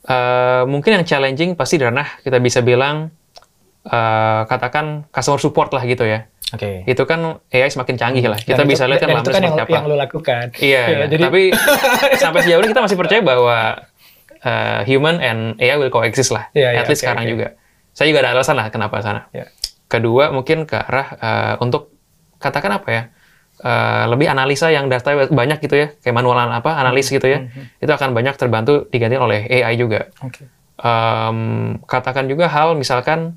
Eh, mungkin yang challenging pasti di ranah kita bisa bilang eh, katakan customer support lah gitu ya. Oke. Itu kan AI semakin canggih lah. Dan Kita itu- bisa lihat kan dan itu lamanya kan yang, apa. yang lo lakukan. Iya, [laughs] Ya, jadi tapi sampai sejauh ini kita masih percaya bahwa uh, human and AI will coexist lah. Iya, iya, At least oke, sekarang oke. juga. Saya juga ada alasan lah kenapa sana. Ya. Kedua, mungkin ke arah uh, untuk katakan apa ya, uh, lebih analisa yang data banyak gitu ya, kayak manualan apa, analis gitu ya, itu akan banyak terbantu diganti oleh AI juga. Oke. Um, katakan juga hal misalkan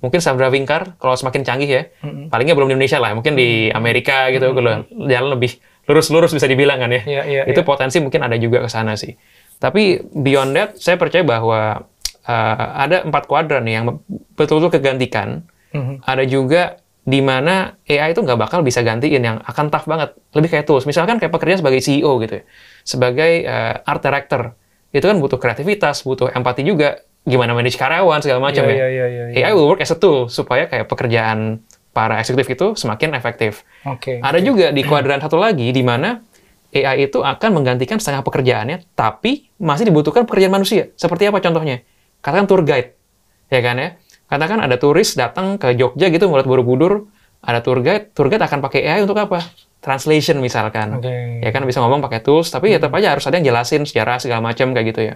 mungkin self driving car kalau semakin canggih ya, Mm-mm. palingnya belum di Indonesia lah, mungkin di Amerika gitu, kalau jalan lebih lurus-lurus bisa dibilang kan ya. Iya, iya, itu iya. potensi mungkin ada juga ke sana sih. Tapi beyond that, saya percaya bahwa uh, ada empat kuadran yang betul-betul kegantikan. Mhm. Ada juga di mana AI itu nggak bakal bisa gantiin yang akan tough banget. Lebih kayak tools. Misalkan kayak pekerjaan sebagai CEO gitu ya. Sebagai uh, art director. Itu kan butuh kreativitas, butuh empati juga. Gimana manage karyawan, segala macam Iya, ya. iya, iya, iya, iya. AI will work as a tool supaya kayak pekerjaan para eksekutif itu semakin efektif. Oke. Ada juga di kuadran satu lagi di mana AI itu akan menggantikan setengah pekerjaannya, tapi masih dibutuhkan pekerjaan manusia. Seperti apa contohnya? Katakan tour guide, ya kan ya? Katakan ada turis datang ke Jogja gitu melihat Borobudur, ada tour guide, tour guide akan pakai AI untuk apa? Translation misalkan. Oke. Ya kan bisa ngomong pakai tools, tapi ya tetap aja harus ada yang jelasin sejarah segala macam kayak gitu ya.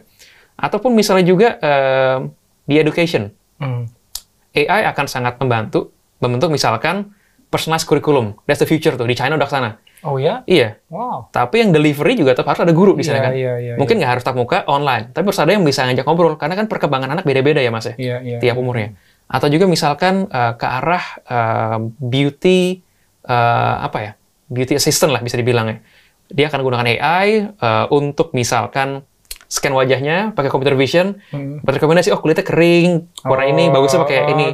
Ataupun misalnya juga eh, di education, Hmm. AI akan sangat membantu membentuk misalkan personalized curriculum. That's the future tuh di China udah sana. Oh ya? Iya. Wow. Tapi yang delivery juga tetap harus ada guru di sana Iya, kan. iya, iya, Mungkin nggak harus tatap muka online, tapi harus ada yang bisa ngajak ngobrol karena kan perkembangan anak beda-beda ya mas ya, Iya, iya. tiap umurnya. Atau juga misalkan eh, ke arah eh, beauty eh, apa ya, beauty assistant lah bisa dibilang ya. Dia akan gunakan AI eh, untuk misalkan scan wajahnya pakai computer vision, Hmm. berrekomendasi oh kulitnya kering, warna ini Oh, bagusnya pakai ini.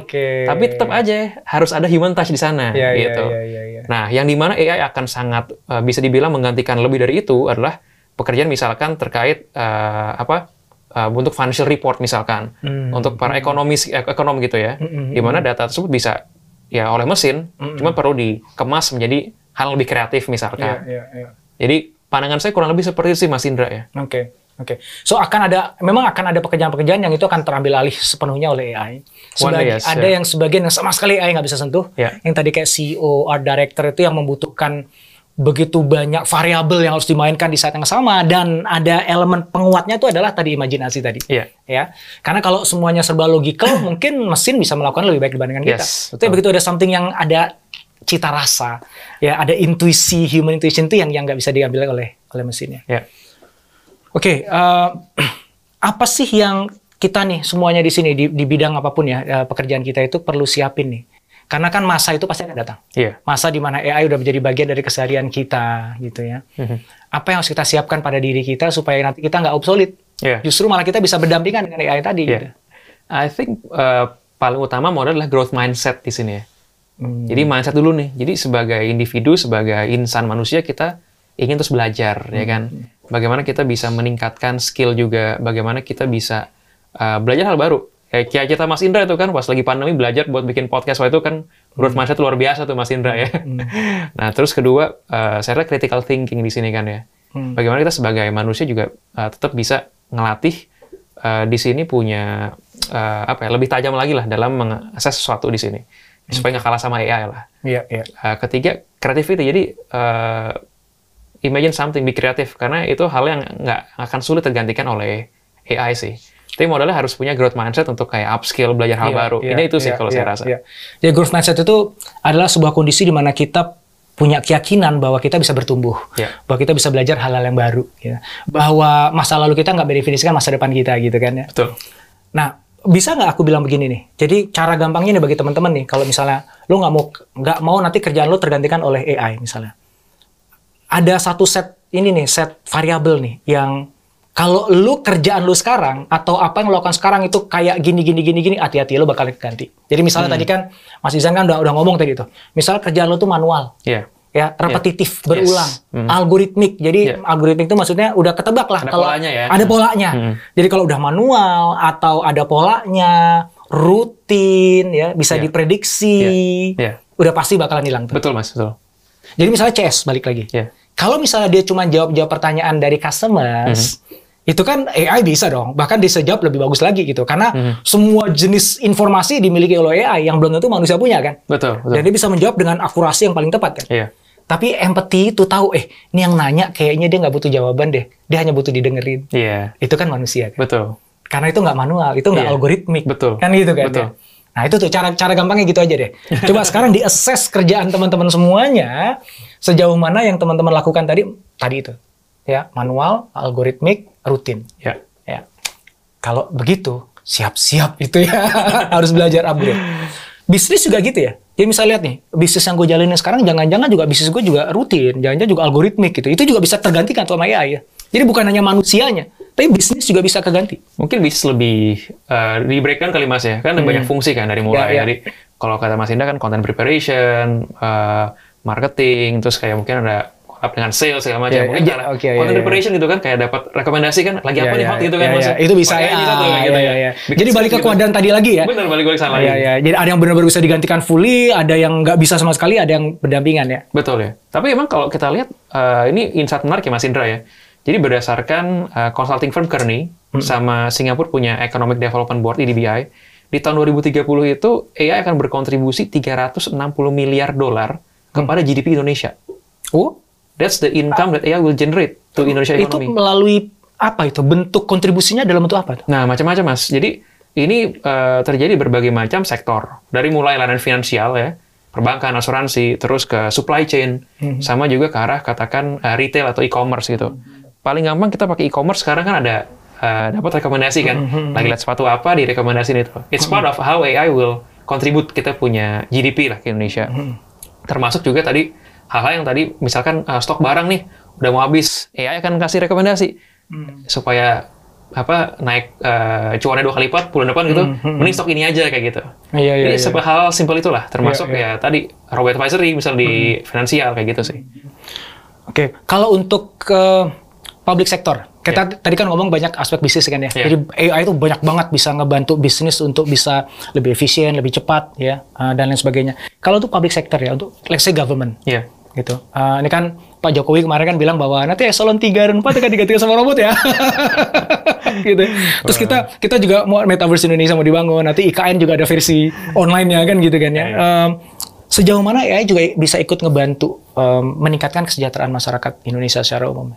Tapi tetap aja harus ada human touch di sana Iya, iya, gitu. iya, iya, iya. Nah, yang di mana AI akan sangat uh, bisa dibilang menggantikan lebih dari itu adalah pekerjaan misalkan terkait uh, apa uh, untuk financial report misalkan Hmm. untuk para ekonomis eh, ekonom gitu ya, Hmm, hmm, di mana data tersebut bisa ya oleh mesin, cuma perlu dikemas menjadi hal lebih kreatif misalkan. iya, iya. Jadi pandangan saya kurang lebih seperti itu sih Mas Indra ya. Oke, oke. So akan ada, memang akan ada pekerjaan-pekerjaan yang itu akan terambil alih sepenuhnya oleh AI. Sebagi- yes, ada ya. yang sebagian yang sama sekali AI nggak bisa sentuh. Ya. Yang tadi kayak CEO, art director itu yang membutuhkan begitu banyak variabel yang harus dimainkan di saat yang sama dan ada elemen penguatnya itu adalah tadi imajinasi tadi. Iya. Ya, karena kalau semuanya serba logical, [clears throat] mungkin mesin bisa melakukan lebih baik dibandingkan kita. Yes, Tapi betul. begitu ada something yang ada cita rasa, ya ada intuisi, human intuition itu yang yang nggak bisa diambil oleh oleh mesinnya. Ya. Oke, eh, [clears throat] apa sih yang kita nih semuanya di sini di, di bidang apa pun ya eh, pekerjaan kita itu perlu siapin nih? Karena kan masa itu pasti akan datang. Iya. Masa di mana AI udah menjadi bagian dari keseharian kita gitu ya. Mhm. Apa yang harus kita siapkan pada diri kita supaya nanti kita nggak obsolete? Iya. Justru malah kita bisa berdampingan dengan AI tadi. Iya. Gitu. I think uh, paling utama modal adalah growth mindset di sini ya. Hmm. Jadi mindset dulu nih. Jadi sebagai individu, sebagai insan manusia kita ingin terus belajar ya kan. Bagaimana kita bisa meningkatkan skill juga, bagaimana kita bisa uh, belajar hal baru. Kayak kayak kita Mas Indra itu kan pas lagi pandemi belajar buat bikin podcast waktu itu kan growth mindset luar biasa tuh Mas Indra ya. [laughs] nah, terus kedua uh, saya rasa critical thinking di sini kan ya. Hmm. Bagaimana kita sebagai manusia juga uh, tetap bisa ngelatih uh, di sini punya uh, apa ya lebih tajam lagi lah dalam mengakses sesuatu di sini supaya nggak kalah sama AI lah. Iya, iya. Uh, ketiga creativity jadi uh, imagine something be kreatif karena itu hal yang nggak akan sulit tergantikan oleh AI sih. Tapi modalnya harus punya growth mindset untuk kayak upskill belajar hal Iya, baru. iya, Ini itu sih iya, kalau iya, saya rasa. iya. Ya growth mindset itu adalah sebuah kondisi di mana kita punya keyakinan bahwa kita bisa bertumbuh, Iya. bahwa kita bisa belajar hal-hal yang baru, ya. bahwa masa lalu kita nggak mendefinisikan masa depan kita gitu kan ya. Betul. Nah, bisa nggak aku bilang begini nih? Jadi cara gampangnya nih bagi teman-teman nih, kalau misalnya lo nggak mau nggak mau nanti kerjaan lo tergantikan oleh AI misalnya, ada satu set ini nih set variabel nih yang kalau lu kerjaan lu sekarang atau apa yang lo lakukan sekarang itu kayak gini gini gini gini hati-hati lo bakal ganti. Jadi misalnya tadi kan Mas Izan kan udah, udah ngomong tadi tuh. Misal kerjaan lo tuh manual Iya. ya repetitif berulang Hmm. algoritmik jadi Iya. algoritmik itu maksudnya udah ketebak lah Ada kalau polanya ya. ada polanya Hmm. jadi kalau udah manual atau ada polanya rutin ya bisa Iya. diprediksi Iya. udah pasti bakalan hilang tuh Betul mas, betul. Jadi misalnya CS balik lagi Iya. kalau misalnya dia cuma jawab jawab pertanyaan dari customers Mhm. itu kan AI bisa dong bahkan bisa jawab lebih bagus lagi gitu karena Mhm. semua jenis informasi dimiliki oleh AI yang belum tentu manusia punya kan Betul, betul. dan dia bisa menjawab dengan akurasi yang paling tepat kan Iya. tapi empathy itu tahu, eh, ini yang nanya kayaknya dia nggak butuh jawaban deh. Dia hanya butuh didengerin. Iya. Itu kan manusia kan. Betul. Karena itu nggak manual, itu nggak Iya. algoritmik. Betul. Kan gitu kan. Betul. ya? Nah itu tuh cara cara gampangnya gitu aja deh. [laughs] Coba sekarang di assess kerjaan teman-teman semuanya sejauh mana yang teman-teman lakukan tadi tadi itu ya manual, algoritmik, rutin. Iya. Ya. Kalau begitu siap-siap itu ya [laughs] harus belajar upgrade. Bisnis juga gitu ya. Jadi misalnya lihat nih, bisnis yang gue jalanin sekarang jangan-jangan juga bisnis gue juga rutin, jangan-jangan juga algoritmik gitu. Itu juga bisa tergantikan sama AI ya. Jadi bukan hanya manusianya, tapi bisnis juga bisa keganti. Mungkin bisa lebih uh, di breakdown kali mas ya, kan ada banyak fungsi kan dari mulai Hmm. Ya, ya. dari kalau kata Mas Indah kan content preparation, uh, marketing, terus kayak mungkin ada collab dengan sales segala macam. Ya, mungkin ya, cara oke, ya, content ya, preparation gitu kan kayak dapat rekomendasi kan lagi apa Ya, nih ya, hot gitu kan ya, mas. ya. Itu bisa ya. gitu ya, ya. ya. Bikin Jadi balik ke gitu. kuadran tadi lagi ya. Benar balik balik sana Iya, lagi. iya. Jadi ada yang benar-benar bisa digantikan fully, ada yang nggak bisa sama sekali, ada yang berdampingan ya. Betul ya. Tapi emang kalau kita lihat eh, ini insight menarik ya Mas Indra ya. Jadi berdasarkan eh, consulting firm Kearney sama Singapura punya Economic Development Board EDBI di tahun 2030 itu AI akan berkontribusi 360 miliar dolar kepada GDP Indonesia. Oh, That's the income that AI will generate to Indonesia itu economy. melalui apa itu? Bentuk kontribusinya dalam bentuk apa? Nah, macam-macam Mas. Jadi ini eh, terjadi berbagai macam sektor. Dari mulai layanan finansial ya, perbankan, asuransi, terus ke supply chain, Hmm. sama juga ke arah katakan uh, retail atau e-commerce gitu. Paling gampang kita pakai e-commerce sekarang kan ada uh, dapat rekomendasi kan, Hmm, lagi lihat sepatu apa direkomendasiin itu. It's part of how AI will contribute kita punya GDP lah ke Indonesia. Hmm. Termasuk juga tadi hal-hal yang tadi misalkan uh, stok barang nih udah mau habis, AI akan kasih rekomendasi Hmm. supaya apa naik uh, cuannya dua kali lipat bulan depan gitu, mending stok ini aja kayak gitu. Iya, iya, Jadi iya. sebuah hal simpel itulah, termasuk Iya, ya tadi robo advisory misal di finansial kayak gitu sih. Oke, kalau untuk ke public sector, kita tadi kan ngomong banyak aspek bisnis kan ya. Iya. Jadi AI itu banyak banget bisa ngebantu bisnis untuk bisa lebih efisien, lebih cepat ya, uh, dan lain sebagainya. Kalau untuk public sector ya, untuk let's say government Iya. gitu. Uh, ini kan Pak Jokowi kemarin kan bilang bahwa nanti eselon 3 dan 4 akan digantikan sama robot ya. [laughs] gitu. Terus kita kita juga mau metaverse Indonesia mau dibangun, nanti IKN juga ada versi online-nya kan gitu kan ya. Iya, Um, sejauh mana AI juga bisa ikut ngebantu um, meningkatkan kesejahteraan masyarakat Indonesia secara umum?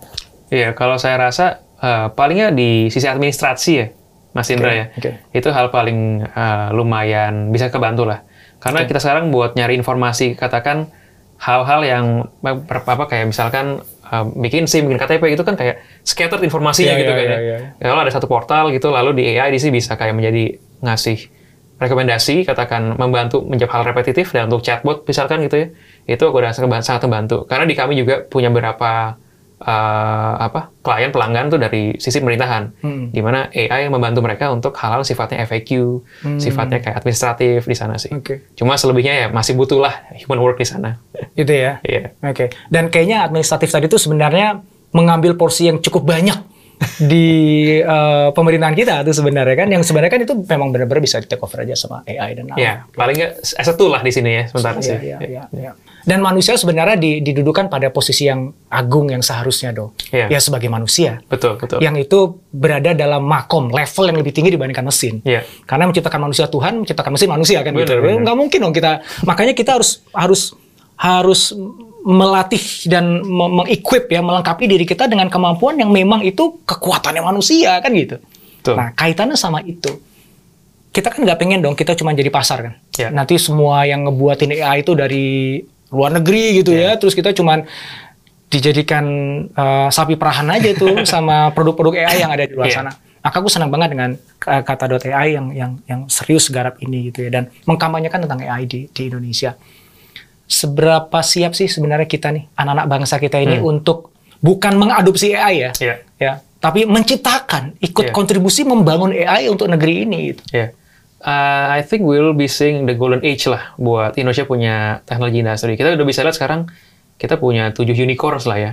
Iya, kalau saya rasa eh, palingnya di sisi administrasi ya, Mas Indra ya. oke. Itu hal paling eh, lumayan bisa kebantu lah. Karena kita sekarang buat nyari informasi, katakan hal-hal yang ber- apa kayak misalkan eh, bikin SIM, bikin KTP itu kan kayak scattered informasinya Iya, gitu iya, kan iya, ya. iya. Kalau ada satu portal gitu, lalu di AI di sini bisa kayak menjadi ngasih rekomendasi, katakan membantu menjawab hal repetitif dan untuk chatbot misalkan gitu ya, itu aku rasa sangat membantu. Karena di kami juga punya beberapa eh, apa klien pelanggan tuh dari sisi pemerintahan, Hmm. di mana AI membantu mereka untuk hal-hal sifatnya FAQ, sifatnya kayak administratif di sana sih. Hmm. Oke. Cuma selebihnya ya masih butuh lah human work di sana. [laughs] Gitu ya. Iya. Oke. Dan kayaknya administratif tadi itu sebenarnya mengambil porsi yang cukup banyak di eh, pemerintahan kita tuh sebenarnya kan yang sebenarnya kan itu memang benar-benar bisa di take over aja sama AI dan Ya, paling nggak tool lah di sini ya sementara sih. Iya, iya, iya, iya. Dan manusia sebenarnya di- didudukan pada posisi yang agung yang seharusnya dong. Iya. Ya sebagai manusia. Betul, betul. Yang itu berada dalam makom, level yang lebih tinggi dibandingkan mesin. Iya. Karena menciptakan manusia Tuhan, menciptakan mesin manusia kan gitu. Benar, benar. Nggak mungkin dong kita. Makanya kita harus harus harus melatih dan me- mengequip ya, melengkapi diri kita dengan kemampuan yang memang itu kekuatannya manusia kan gitu. Betul. Nah, kaitannya sama itu. Kita kan nggak pengen dong kita cuma jadi pasar kan. Ya. Nanti semua yang ngebuatin AI itu dari luar negeri gitu ya, terus kita cuman dijadikan eh, sapi perahan aja tuh [laughs] sama produk-produk AI yang ada di luar Iya. sana. Maka aku senang banget dengan eh, kata.ai yang yang yang serius garap ini gitu ya dan mengkampanyekan tentang AI di di Indonesia. Seberapa siap sih sebenarnya kita nih anak-anak bangsa kita ini untuk bukan mengadopsi AI ya, Iya. ya, tapi menciptakan, ikut Iya. kontribusi membangun AI untuk negeri ini. Gitu. Ya. Uh, I think we'll be seeing the golden age lah buat Indonesia punya teknologi industri. Kita udah bisa lihat sekarang kita punya tujuh unicorns lah ya.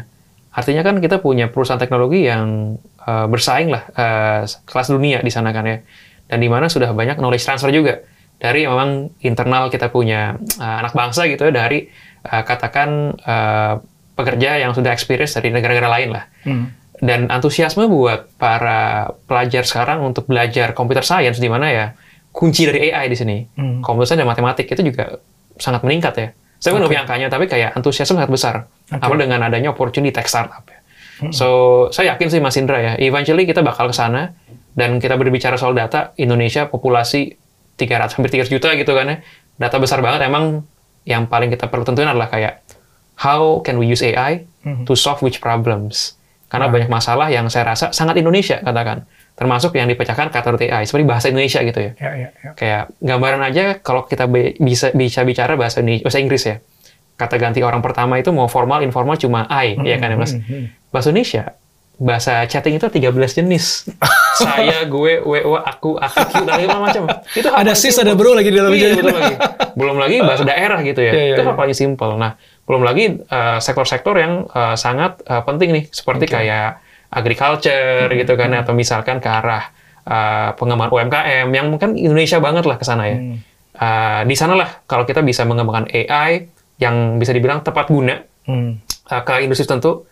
Artinya kan kita punya perusahaan teknologi yang uh, bersaing lah uh, kelas dunia di sana kan ya. Dan di mana sudah banyak knowledge transfer juga dari memang internal kita punya uh, anak bangsa gitu ya dari uh, katakan uh, pekerja yang sudah experience dari negara-negara lain lah. Hmm. dan antusiasme buat para pelajar sekarang untuk belajar computer science di mana ya kunci dari AI di sini Hmm. computer science dan matematik itu juga sangat meningkat ya. Saya belum punya angkanya tapi kayak antusiasme sangat besar. Apalagi dengan adanya opportunity tech startup ya. So saya yakin sih Mas Indra ya eventually kita bakal ke sana dan kita berbicara soal data Indonesia populasi 300 hampir 300 juta gitu kan ya. Data besar banget. Emang yang paling kita perlu tentuin adalah kayak how can we use AI to solve which problems? Karena banyak masalah yang saya rasa sangat Indonesia katakan. Termasuk yang dipecahkan kata AI seperti bahasa Indonesia gitu ya. Ya, ya, ya. kayak gambaran aja kalau kita bisa bisa bicara bahasa Indonesia, bahasa Inggris ya. Kata ganti orang pertama itu mau formal informal cuma I ya kan ya mas? Bahasa Indonesia bahasa chatting itu 13 jenis. [laughs] Saya gue wo aku aku dan segala macam. Itu Ada sis, ada bro lagi di dalam iya, betul lagi. Belum lagi bahasa [laughs] daerah gitu ya. Iya, iya, itu iya. paling simpel. Nah belum lagi eh, sektor-sektor yang eh, sangat eh, penting nih. Seperti kayak agriculture gitu kan atau misalkan ke arah eh, pengembangan UMKM yang mungkin Indonesia banget lah ke sana ya. Eh, di sanalah kalau kita bisa mengembangkan AI yang bisa dibilang tepat guna Hmm. eh, ke industri tertentu,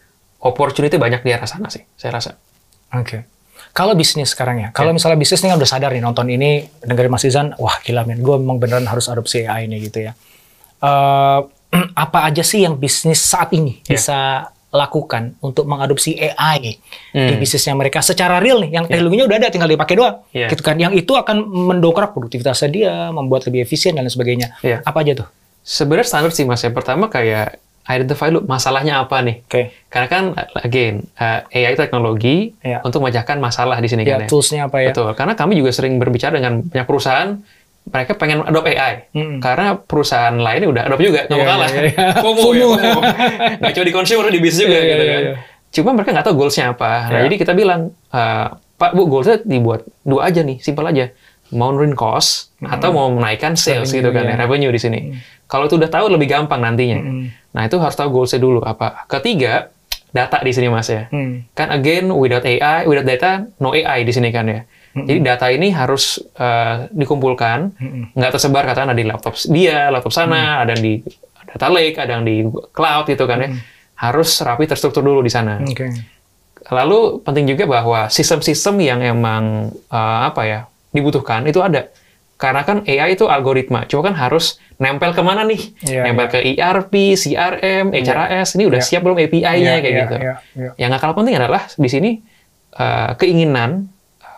opportunity banyak di arah sana sih, saya rasa. Oke. Kalau bisnis sekarang ya, kalau misalnya bisnis ini kan udah sadar nih nonton ini, dengerin Mas Izan, wah gila men, gue memang beneran harus adopsi AI ini gitu ya. Eh, [clears throat] apa aja sih yang bisnis saat ini Ya. bisa lakukan untuk mengadopsi AI di Hmm. bisnisnya mereka secara real nih, yang teknologinya udah ada, tinggal dipakai doang, Ya. gitu kan? Yang itu akan mendongkrak produktivitasnya dia, membuat lebih efisien dan lain sebagainya. Ya. Apa aja tuh? Sebenarnya standar sih mas. Yang pertama kayak identify dulu masalahnya apa nih. Oke. Karena kan again uh, AI teknologi Ya. untuk memecahkan masalah di sini Ya, kan ya. toolsnya apa ya? Betul. Karena kami juga sering berbicara dengan banyak perusahaan mereka pengen adopt AI. Mm-mm. Karena perusahaan lainnya udah adopt juga, nggak mau Iya, kalah. iya, iya. [laughs] FOMO, ya, FOMO. [laughs] Nggak cuma di consumer, di bisnis juga Iya, gitu iya, kan. iya. Cuma mereka nggak tahu goalsnya apa. Nah, Iya. jadi kita bilang, "Eh, Pak, Bu, goalsnya dibuat dua aja nih, simpel aja. Mau nurunin cost atau mau menaikkan sales Revenue, gitu kan, iya. ya, revenue di sini. Kalau itu udah tahu lebih gampang nantinya. Mm-mm. Nah, itu harus tahu goalsnya dulu apa. Ketiga, data di sini Mas ya. Hmm. Kan again, without AI, without data, no AI di sini kan ya. Jadi data ini harus eh, dikumpulkan, nggak tersebar katakan ada di laptop dia, laptop sana, ada yang di data lake, ada yang di cloud gitu kan ya. Harus rapi terstruktur dulu di sana. Oke. Lalu penting juga bahwa sistem-sistem yang emang eh, apa ya dibutuhkan itu ada. Karena kan AI itu algoritma, cuma kan harus nempel ke mana nih? Iya, nempel ke ERP, CRM, HRS, ini udah Iya. siap belum API-nya Iya, kayak iya, gitu. iya, iya. Yang nggak kalah penting adalah di sini eh, keinginan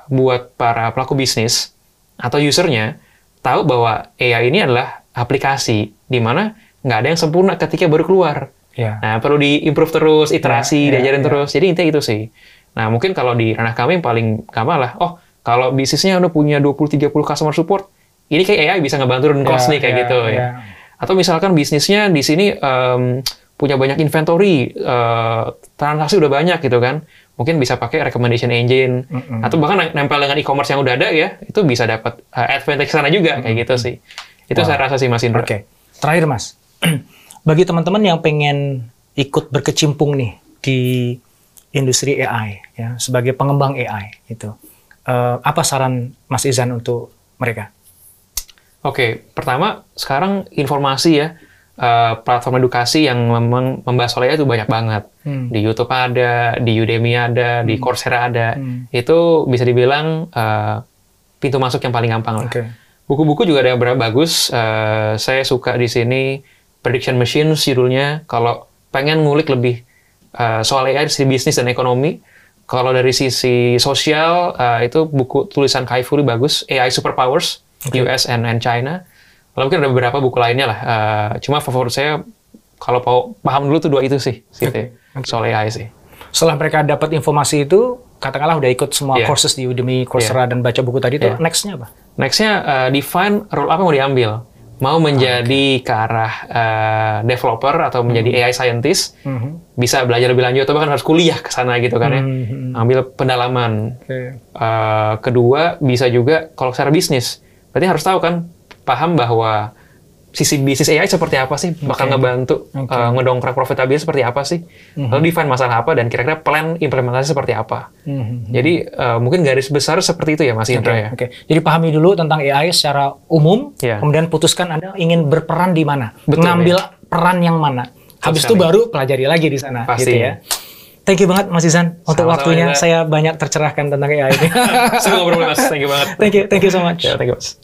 buat para pelaku bisnis atau usernya tahu bahwa AI ini adalah aplikasi di mana nggak ada yang sempurna ketika baru keluar. Ya. Nah, perlu diimprove terus, iterasi, Ya, ya, diajarin ya. terus. Jadi intinya itu sih. Nah, mungkin kalau di ranah kami yang paling gampang lah, oh, kalau bisnisnya udah punya 20-30 customer support, ini kayak AI bisa ngebantu turun cost Ya, nih kayak ya, gitu ya. ya. Atau misalkan bisnisnya di sini em, punya banyak inventory, eh, transaksi udah banyak gitu kan, mungkin bisa pakai recommendation engine, Mm-mm. atau bahkan nempel dengan e-commerce yang udah ada ya, itu bisa dapat eh, advantage sana juga kayak gitu sih. Itu Wah. saya rasa sih Mas Indra. Oke. Terakhir Mas, [clears throat] bagi teman-teman yang pengen ikut berkecimpung nih di industri AI ya sebagai pengembang AI itu, eh, apa saran Mas Izan untuk mereka? Oke, pertama sekarang informasi ya eh, platform edukasi yang memang membahas soal AI itu banyak banget. Hmm. Di YouTube ada, di Udemy ada, di Coursera ada. Hmm. Itu bisa dibilang eh, pintu masuk yang paling gampang lah. Oke. Buku-buku juga ada yang bagus. Eh, saya suka di sini Prediction Machines judulnya. Kalau pengen ngulik lebih eh, soal AI sisi bisnis dan ekonomi. Kalau dari sisi sosial eh, itu buku tulisan Kai Fu bagus. AI Superpowers US and, and China. Lalu mungkin ada beberapa buku lainnya lah. Eh, cuma favorit saya kalau mau paham dulu tuh dua itu sih, gitu ya. soal AI sih. Setelah mereka dapat informasi itu, katakanlah udah ikut semua Iya. courses di Udemy, Coursera dan baca buku tadi itu, Iya. nextnya apa? Nextnya eh, define role apa yang mau diambil. Mau menjadi ke arah eh, developer atau menjadi AI scientist, Mhm. bisa belajar lebih lanjut, atau bahkan harus kuliah ke sana gitu kan ya. Mhm. Ambil pendalaman. Oke. Eh, kedua, bisa juga kalau secara bisnis, berarti harus tahu kan, paham bahwa sisi bisnis AI seperti apa sih, bakal Oke. ngebantu eh, ngedongkrak profitabilitas seperti apa sih, lalu define masalah apa dan kira-kira plan implementasi seperti apa. Mhm. Jadi eh, mungkin garis besar seperti itu ya Mas Indra ya. Oke, jadi pahami dulu tentang AI secara umum, Iya. kemudian putuskan Anda ingin berperan di mana, Betul, mengambil peran yang mana. Habis itu sekali. baru pelajari lagi di sana, Pasti. gitu ya. Thank you banget Mas Izan untuk Sama-sama, waktunya. Saya banyak tercerahkan tentang AI ini. [laughs] Semoga ngobrol Mas, thank you banget. thank you, thank you so much. Ya, thank you Mas.